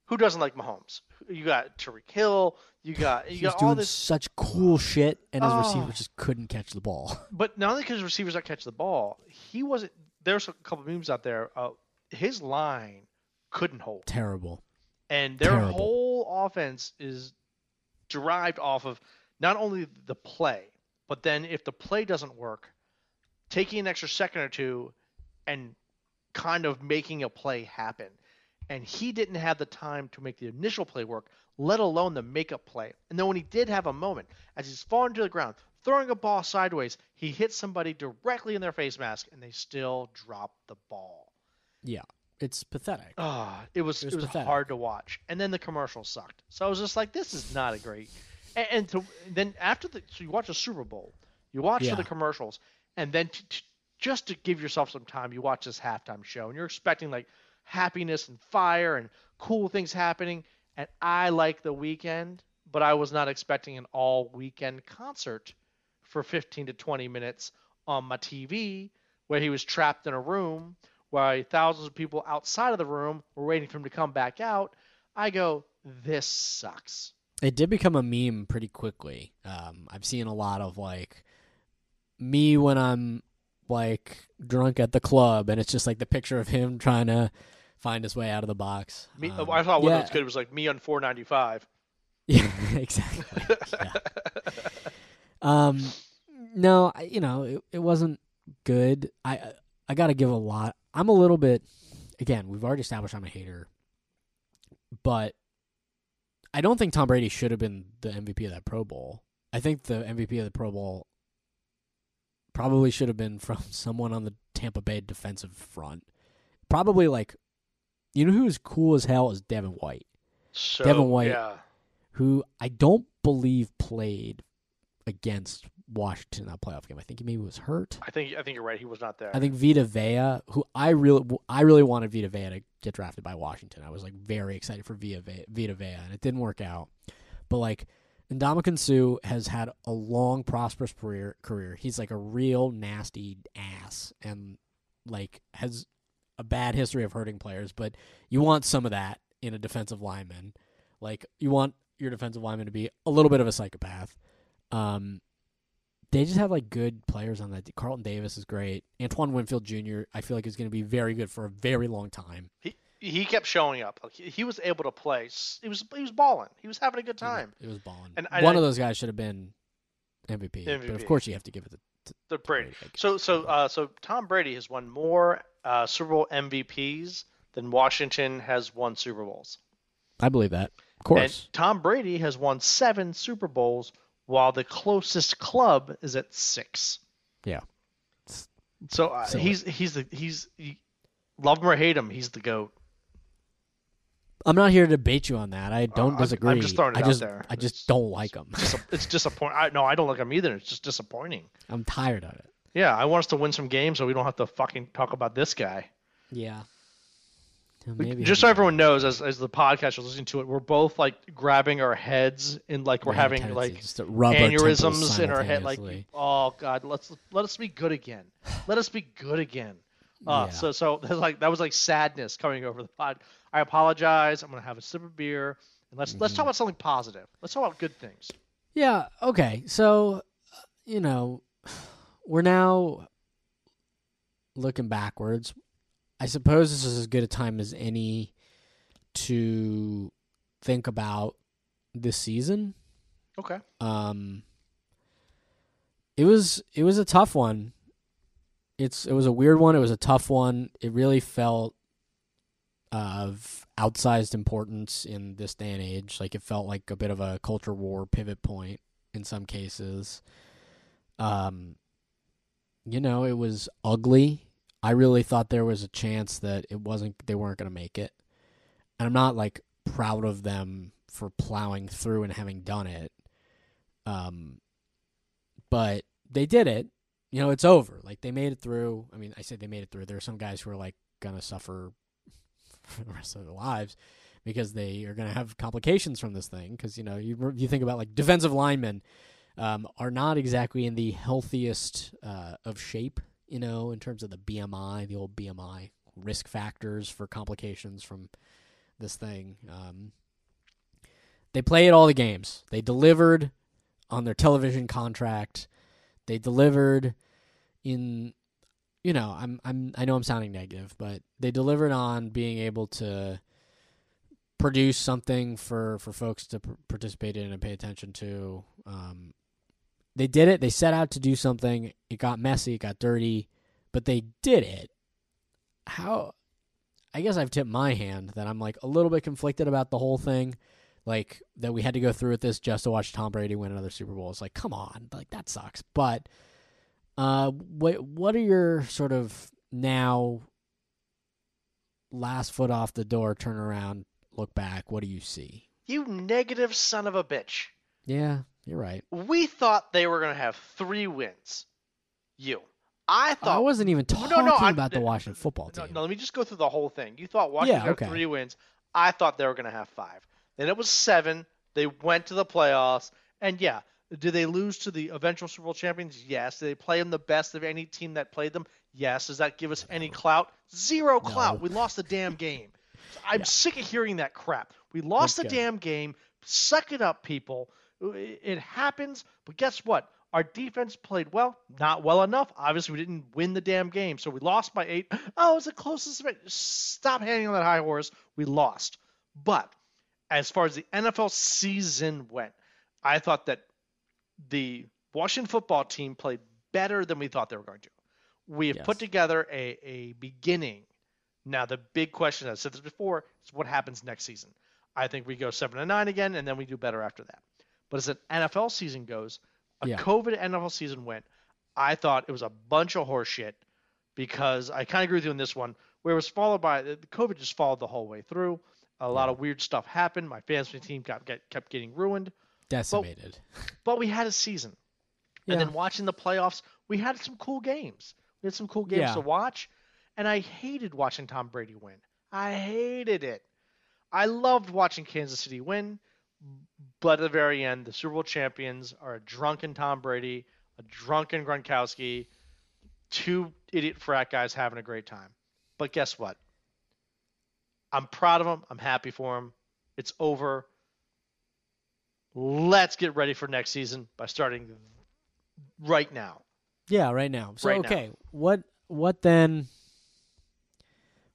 who doesn't like Mahomes? You got Tyreek Hill, you got you He was got all doing this, such cool shit, and his Oh. receiver just couldn't catch the ball. but not only because his receivers not catch the ball, he wasn't. There's a couple memes out there. Uh, his line couldn't hold. Terrible. And their Terrible. whole offense is derived off of not only the play, but then if the play doesn't work, taking an extra second or two and kind of making a play happen. And he didn't have the time to make the initial play work, let alone the makeup play. And then when he did have a moment, as he's falling to the ground, throwing a ball sideways, he hit somebody directly in their face mask, and they still dropped the ball. Yeah, it's pathetic. Ah, it was It it was was, hard to watch, and then the commercial sucked. So I was just like, this is not a great. And, and to then after the so you watch the Super Bowl, you watch Yeah. for the commercials, and then t- t- just to give yourself some time, you watch this halftime show, and you're expecting like happiness and fire and cool things happening. And I like the Weeknd, but I was not expecting an all Weeknd concert for 15 to 20 minutes on my TV where he was trapped in a room while thousands of people outside of the room were waiting for him to come back out. I go, this sucks. It did become a meme pretty quickly. Um, I've seen a lot of like me when I'm like drunk at the club, and it's just like the picture of him trying to find his way out of the box. Me, Um, I thought one yeah, that was good. It was like me on 495. Yeah, exactly. Yeah. Um, no, I, you know, it, it wasn't good. I I got to give a lot. I'm a little bit. Again, we've already established I'm a hater, but I don't think Tom Brady should have been the MVP of that Pro Bowl. I think the MVP of the Pro Bowl probably should have been from someone on the Tampa Bay defensive front. Probably like You know who is cool as hell is Devin White, So, Devin White. Yeah. who I don't believe played against Washington in that playoff game. I think he maybe was hurt. I think I think you're right. He was not there. I think Vita Vea, who I really I really wanted Vita Vea to get drafted by Washington. I was like very excited for Vita Vea, Vita Vea and it didn't work out. But like Ndamukong Suh has had a long prosperous career career. He's like a real nasty ass and like has a bad history of hurting players, but you want some of that in a defensive lineman. Like you want your defensive lineman to be a little bit of a psychopath. Um, they just have like good players on that. Carlton Davis is great. Antoine Winfield Jr. I feel like is going to be very good for a very long time. he he kept showing up. Like he, was able to play. He was he was balling. He was having a good time. It was balling. And I- One I- of those guys should have been MVP, but of course you have to give it to. to The Brady. Brady, So so uh, so Tom Brady has won more uh, Super Bowl MVPs than Washington has won Super Bowls. I believe that. Of course. And Tom Brady has won seven Super Bowls, while the closest club is at six. yeah. So uh, he's he's the he's he, love him or hate him, he's the goat. I'm not here to debate you on that. I don't Uh, I'm- I'm disagree. just throwing it I out just, there. I just It's- don't like him. It's disappointing. I, no, I don't like him either. It's just disappointing. I'm tired of it. Yeah, I want us to win some games so we don't have to fucking talk about this guy. Yeah. Yeah, Maybe just so everyone knows, as as the podcast is listening to it, we're both like grabbing our heads and like we're a having like just to rub our temples aneurysms in our head. Like, oh god, let's let us be good again. Let us be good again. Uh, Yeah. So so like that was like sadness coming over the pod. I apologize. I'm gonna have a sip of beer and let's let's Mm-hmm. talk about something positive. Let's talk about good things. Yeah. Okay. So, uh, you know, we're now looking backwards. I suppose this is as good a time as any to think about this season. Okay. Um, it was it was a tough one. It's it was a weird one. It was a tough one. It really felt of outsized importance in this day and age. Like it felt like a bit of a culture war pivot point in some cases. Um, you know, it was ugly. I really thought there was a chance that it wasn't. They weren't going to make it, and I'm not like proud of them for plowing through and having done it. Um, but they did it. You know, it's over. Like they made it through. I mean, I said they made it through. There are some guys who are like gonna suffer for the rest of their lives because they are gonna have complications from this thing. Because you know, you you think about like defensive linemen um, are not exactly in the healthiest uh, of shape. You know, in terms of the BMI, the old BMI risk factors for complications from this thing. Um, they played all the games. They delivered on their television contract. They delivered in you know, I'm I'm I know I'm sounding negative, but they delivered on being able to produce something for for folks to pr- participate in and pay attention to. Um, they did it. They set out to do something. It got messy. It got dirty, but they did it. How? I guess I've tipped my hand that I'm like a little bit conflicted about the whole thing like that we had to go through with this just to watch Tom Brady win another Super Bowl. It's like, come on, like that sucks. But uh, what what are your sort of now last foot off the door, turn around, look back? What do you see? You negative son of a bitch. Yeah, you're right. We thought they were gonna have three wins. You. I thought I wasn't even talking no, I- about the Washington football team. no, let me just go through the whole thing. You thought Washington Yeah, had three wins. I thought they were going to have five. Then it was seven. They went to the playoffs. And yeah, did they lose to the eventual Super Bowl champions? Yes. Did they play them the best of any team that played them? Yes. Does that give us any clout? Zero clout. No. We lost the damn game. I'm sick of hearing that crap. We lost the go. damn game. Suck it up, people. It happens. But guess what? Our defense played well, not well enough. Obviously, we didn't win the damn game, so we lost by eight. Oh, it was the closest. Stop hanging on that high horse. We lost. But as far as the NFL season went, I thought that the Washington football team played better than we thought they were going to. We have put together a, a beginning. Now, the big question, I've said this before, is what happens next season. I think we go seven and nine again, and then we do better after that. But as an NFL season goes, a Yeah. COVID NFL season went, I thought it was a bunch of horseshit because I kind of agree with you on this one. where it was followed by the COVID just followed the whole way through. A lot of weird stuff happened. My fantasy team got get, kept getting ruined, Decimated. but we had a season. And then watching the playoffs, we had some cool games. We had some cool games Yeah. to watch, and I hated watching Tom Brady win. I hated it. I loved watching Kansas City win, but at the very end, the Super Bowl champions are a drunken Tom Brady, a drunken Gronkowski, two idiot frat guys having a great time. But guess what? I'm proud of them. I'm happy for them. It's over. Let's get ready for next season by starting right now. Yeah, right now. So Right now. okay, what what then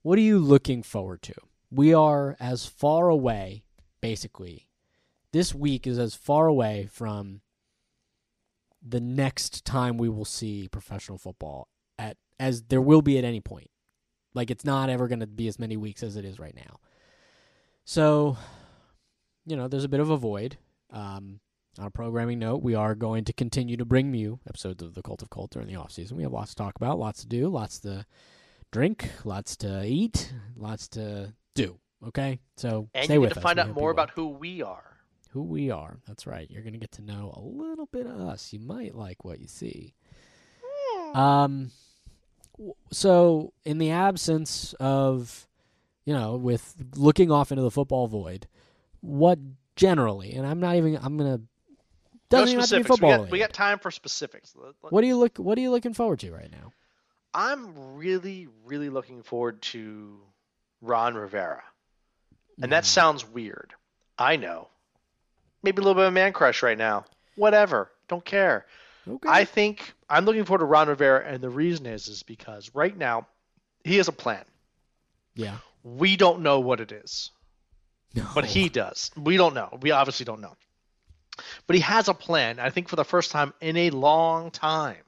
what are you looking forward to? We are as far away basically. This week is as far away from the next time we will see professional football at as there will be at any point. Like it's not ever going to be as many weeks as it is right now. So, you know, there's a bit of a void. Um, on a programming note, we are going to continue to bring you episodes of the Cult of Colt during the off season. We have lots to talk about, lots to do, lots to drink, lots to eat, lots to do. Okay, so And stay you with get to us. find out more about who we are. Who we are. That's right. You're gonna get to know a little bit of us. You might like what you see. Um, so in the absence of, you know, with looking off into the football void, what generally, and I'm not even, I'm doesn't have to be specifics. football. we, got, we got time for specifics. What do you look? What are you looking forward to right now? I'm really, really looking forward to Ron Rivera. And that sounds weird. I know. Maybe a little bit of a man crush right now. Whatever. Don't care. Okay. I think I'm looking forward to Ron Rivera, and the reason is is because right now he has a plan. yeah. We don't know what it is, but he does. We don't know. We obviously don't know. But he has a plan. I think for the first time in a long time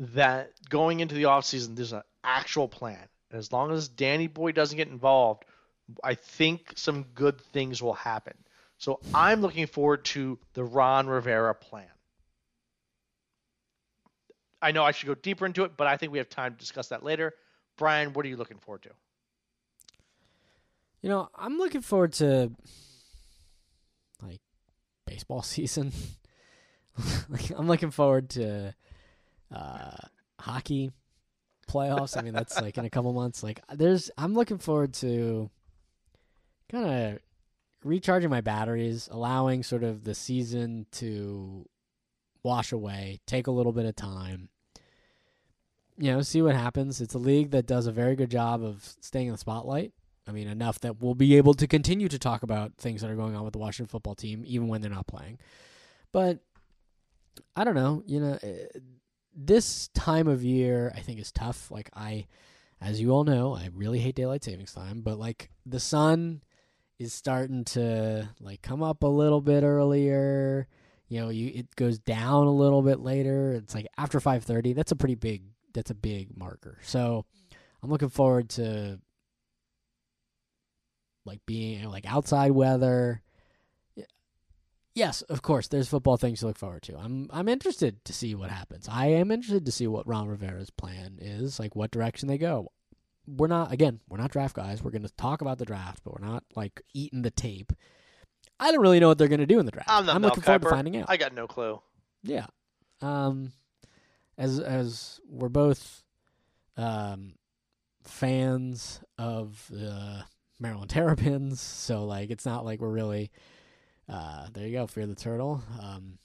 that going into the offseason, there's an actual plan. And as long as Danny Boy doesn't get involved, I think some good things will happen. So I'm looking forward to the Ron Rivera plan. I know I should go deeper into it, but I think we have time to discuss that later. Brian, what are you looking forward to? You know, I'm looking forward to like baseball season. I'm looking forward to uh hockey playoffs. I mean, that's like in a couple months. Like there's I'm looking forward to kind of recharging my batteries, allowing sort of the season to wash away, take a little bit of time. You know, see what happens. It's a league that does a very good job of staying in the spotlight. I mean, enough that we'll be able to continue to talk about things that are going on with the Washington football team, even when they're not playing. But I don't know. You know, eh, this time of year I think is tough. Like I, as you all know, I really hate daylight savings time. But like the sun is starting to like come up a little bit earlier. You know, you it goes down a little bit later. It's like after five thirty. That's a pretty big. That's a big marker. So I'm looking forward to like being like outside weather. Yes, of course, there's football things to look forward to. I'm I'm interested to see what happens. I am interested to see what Ron Rivera's plan is, like what direction they go. We're not again, we're not draft guys. We're going to talk about the draft, but we're not like eating the tape. I don't really know what they're going to do in the draft. I'm not Mel looking forward to finding out. I got no clue. Yeah. Um as as we're both um fans of the Maryland Terrapins, so like it's not like we're really uh there you go, Fear the Turtle. Um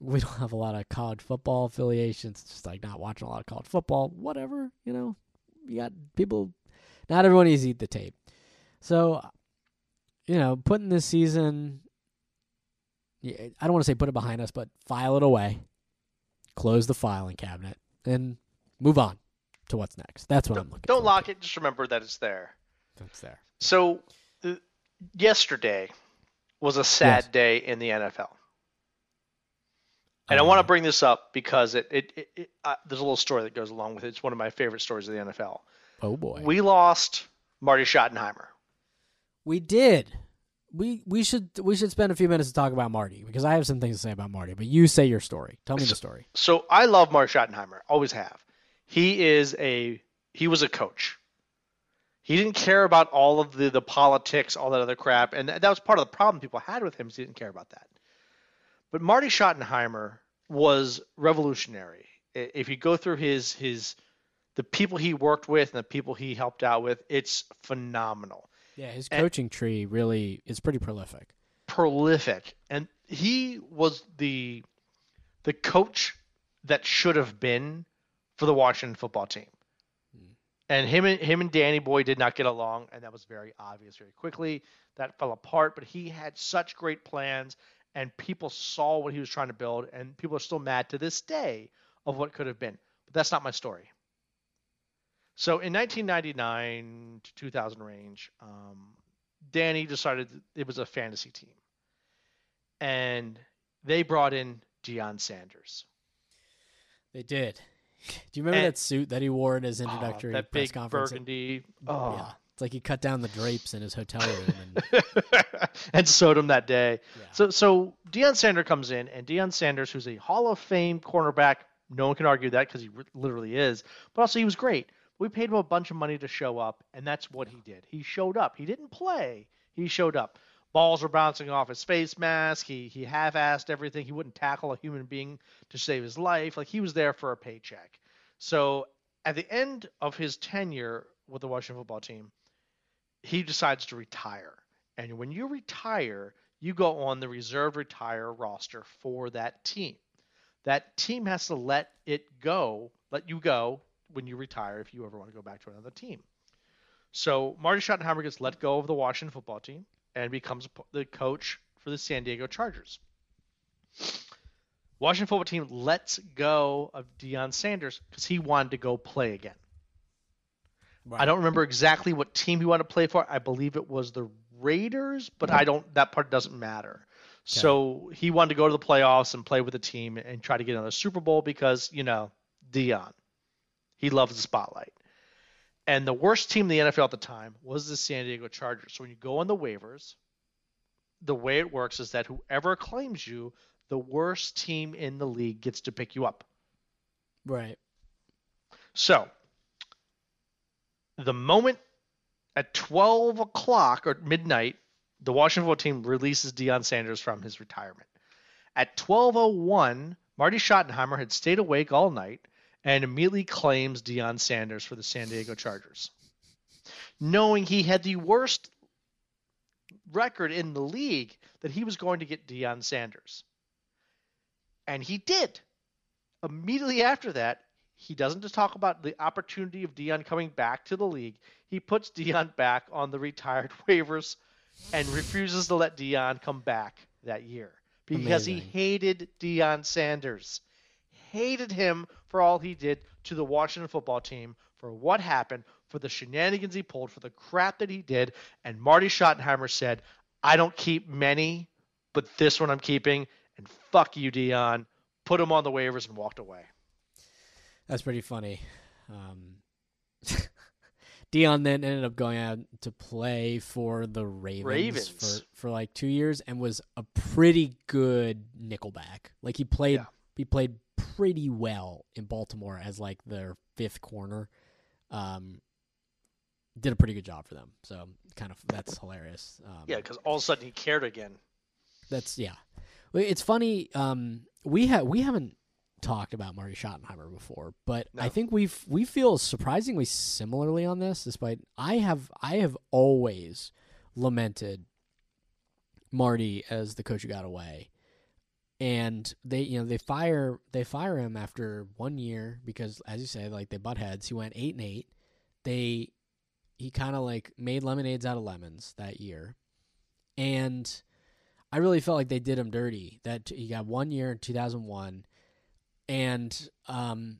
we don't have a lot of college football affiliations, it's just like not watching a lot of college football, whatever, you know. You got people not everyone needs to eat the tape. So you know, putting this season yeah, I don't want to say put it behind us, but file it away, close the filing cabinet, and move on to what's next. That's what I'm looking. For. Don't forward lock to. it. Just remember that it's there. That's there. So, uh, yesterday was a sad Yes. day in the NFL, and I want to bring this up because it, it, it, it uh, there's a little story that goes along with it. It's one of my favorite stories of the NFL. Oh boy, We lost Marty Schottenheimer. we did. We we should we should spend a few minutes to talk about Marty because I have some things to say about Marty. But you say your story. Tell me the story. So I love Marty Schottenheimer. Always have. He is a he was a coach. He didn't care about all of the, the politics, all that other crap, and that was part of the problem people had with him. Is he didn't care about that. But Marty Schottenheimer was revolutionary. If you go through his his the people he worked with and the people he helped out with, it's phenomenal. Yeah, his coaching and, tree really is pretty prolific. Prolific, and he was the the coach that should have been for the Washington football team. Hmm. And him and him and Danny Boy did not get along, and that was very obvious very quickly. That fell apart, but he had such great plans, and people saw what he was trying to build, and people are still mad to this day of what could have been. But that's not my story. So in 1999 to 2000 range, um, Danny decided it was a fantasy team, and they brought in Deion Sanders. They did. Do you remember and, that suit that he wore in his oh, introductory oh, that press big conference? burgundy. Oh. Yeah. It's like he cut down the drapes in his hotel room and, and sewed them that day. Yeah. So so Deion Sanders comes in, and Deion Sanders, who's a Hall of Fame cornerback, no one can argue that because he literally is. But also he was great. We paid him a bunch of money to show up, and that's what he did. He showed up. He didn't play. He showed up. Balls were bouncing off his face mask. He he half-assed everything. He wouldn't tackle a human being to save his life. Like he was there for a paycheck. So at the end of his tenure with the Washington football team, he decides to retire. And when you retire, you go on the reserve retire roster for that team. That team has to let it go, let you go when you retire if you ever want to go back to another team. So Marty Schottenheimer gets let go of the Washington football team and becomes the coach for the San Diego Chargers. Washington football team lets go of Deion Sanders because he wanted to go play again. Right. I don't remember exactly what team he wanted to play for. I believe it was the Raiders, but I don't. That part doesn't matter. Okay. So he wanted to go to the playoffs and play with the team and try to get another Super Bowl because you know Deion, He loves the spotlight. And the worst team in the NFL at the time was the San Diego Chargers. So when you go on the waivers, the way it works is that whoever claims you, the worst team in the league gets to pick you up. Right. So the moment at 12 o'clock or midnight, the Washington football team releases Deion Sanders from his retirement. At 12:01, Marty Schottenheimer had stayed awake all night and immediately claims Deion Sanders for the San Diego Chargers, knowing he had the worst record in the league that he was going to get Deion Sanders. And he did. Immediately after that, he doesn't just talk about the opportunity of Deion coming back to the league. He puts Deion back on the retired waivers and refuses to let Deion come back that year because Amazing. he hated Deion Sanders hated him for all he did to the Washington football team, for what happened, for the shenanigans he pulled, for the crap that he did. And Marty Schottenheimer said, I don't keep many, but this one I'm keeping. And fuck you, Deion. Put him on the waivers and walked away. That's pretty funny. Um, Deion then ended up going out to play for the Ravens, Ravens, for for like two years and was a pretty good nickelback. Like he played yeah. he played pretty well in Baltimore as like their fifth corner. Um, did a pretty good job for them. So kind of that's hilarious. Um, yeah, because all of a sudden he cared again. That's yeah. It's funny. Um, we have we haven't talked about Marty Schottenheimer before, but no. I think we've we feel surprisingly similarly on this. Despite I have I have always lamented Marty as the coach who got away and they you know they fire they fire him after one year because as you say like they butt heads he went eight and eight they he kind of like made lemonades out of lemons that year and i really felt like they did him dirty that he got one year in 2001 and um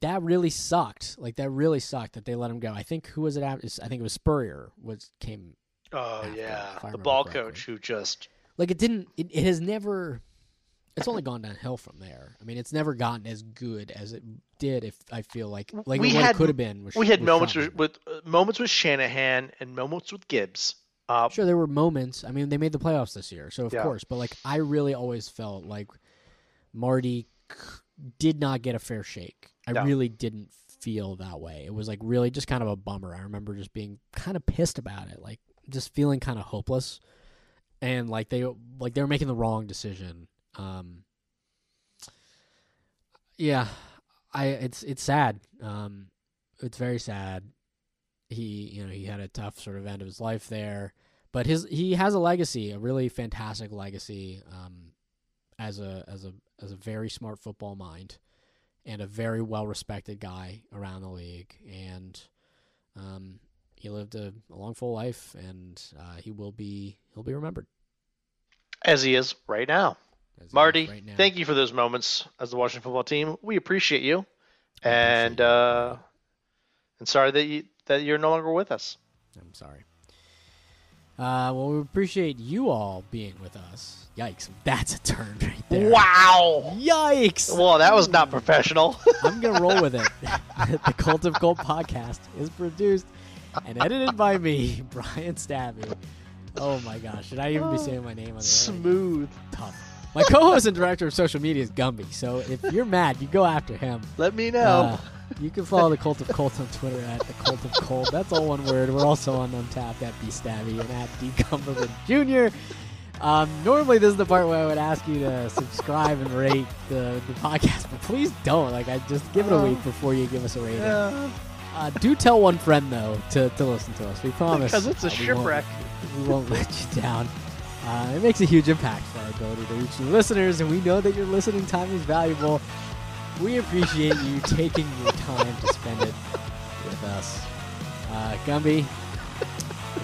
that really sucked like that really sucked that they let him go i think who was it after i think it was spurrier was came oh after, yeah the ball correctly. coach who just like it didn't it, it has never it's only gone downhill from there. I mean, it's never gotten as good as it did. If I feel like like we what had, it could have been. With, we had with moments with, with uh, moments with Shanahan and moments with Gibbs. Uh, sure, there were moments. I mean, they made the playoffs this year, so of yeah. course. But like, I really always felt like Marty did not get a fair shake. I no. really didn't feel that way. It was like really just kind of a bummer. I remember just being kind of pissed about it, like just feeling kind of hopeless, and like they like they were making the wrong decision. Um, yeah, I it's it's sad. Um, it's very sad. He you know he had a tough sort of end of his life there, but his he has a legacy, a really fantastic legacy. Um, as a as a as a very smart football mind, and a very well respected guy around the league, and um, he lived a, a long full life, and uh, he will be he'll be remembered as he is right now. as Marty, right now. thank you for those moments as the Washington football team. We appreciate you, I appreciate and you. uh, and sorry that you that you're no longer with us. I'm sorry. Uh, well, we appreciate you all being with us. Yikes, that's a turn right there. Wow. Yikes! Well, that was not professional. I'm gonna roll with it. the Cult of Colt podcast is produced and edited by me, Brian Stabby. Oh my gosh, should I even be saying my name on the? Smooth. Tough. My co-host and director of social media is Gumby, so if you're mad, you go after him. Let me know. Uh, you can follow the Cult of Colt on Twitter at the Cult of Colt. That's all one word. We're also on Untappd at B Stabby and at D Cumberland Jr. Um, normally, this is the part where I would ask you to subscribe and rate the, the podcast, but please don't. Like, I just give it a week before you give us a rating. Uh, Uh, do tell one friend though to, to listen to us. We promise. because it's a uh, we won't- shipwreck. we won't let you down. Uh, it makes a huge impact for our ability to reach new listeners, and we know that your listening time is valuable. We appreciate you taking your time to spend it with us. Uh, Gumby,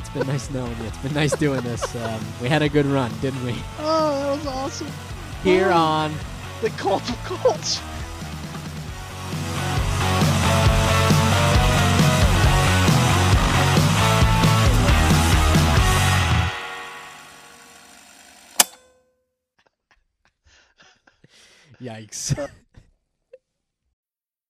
it's been nice knowing you. It's been nice doing this. Um, we had a good run, didn't we? Oh, that was awesome. Here on The cult of Colts. Yikes.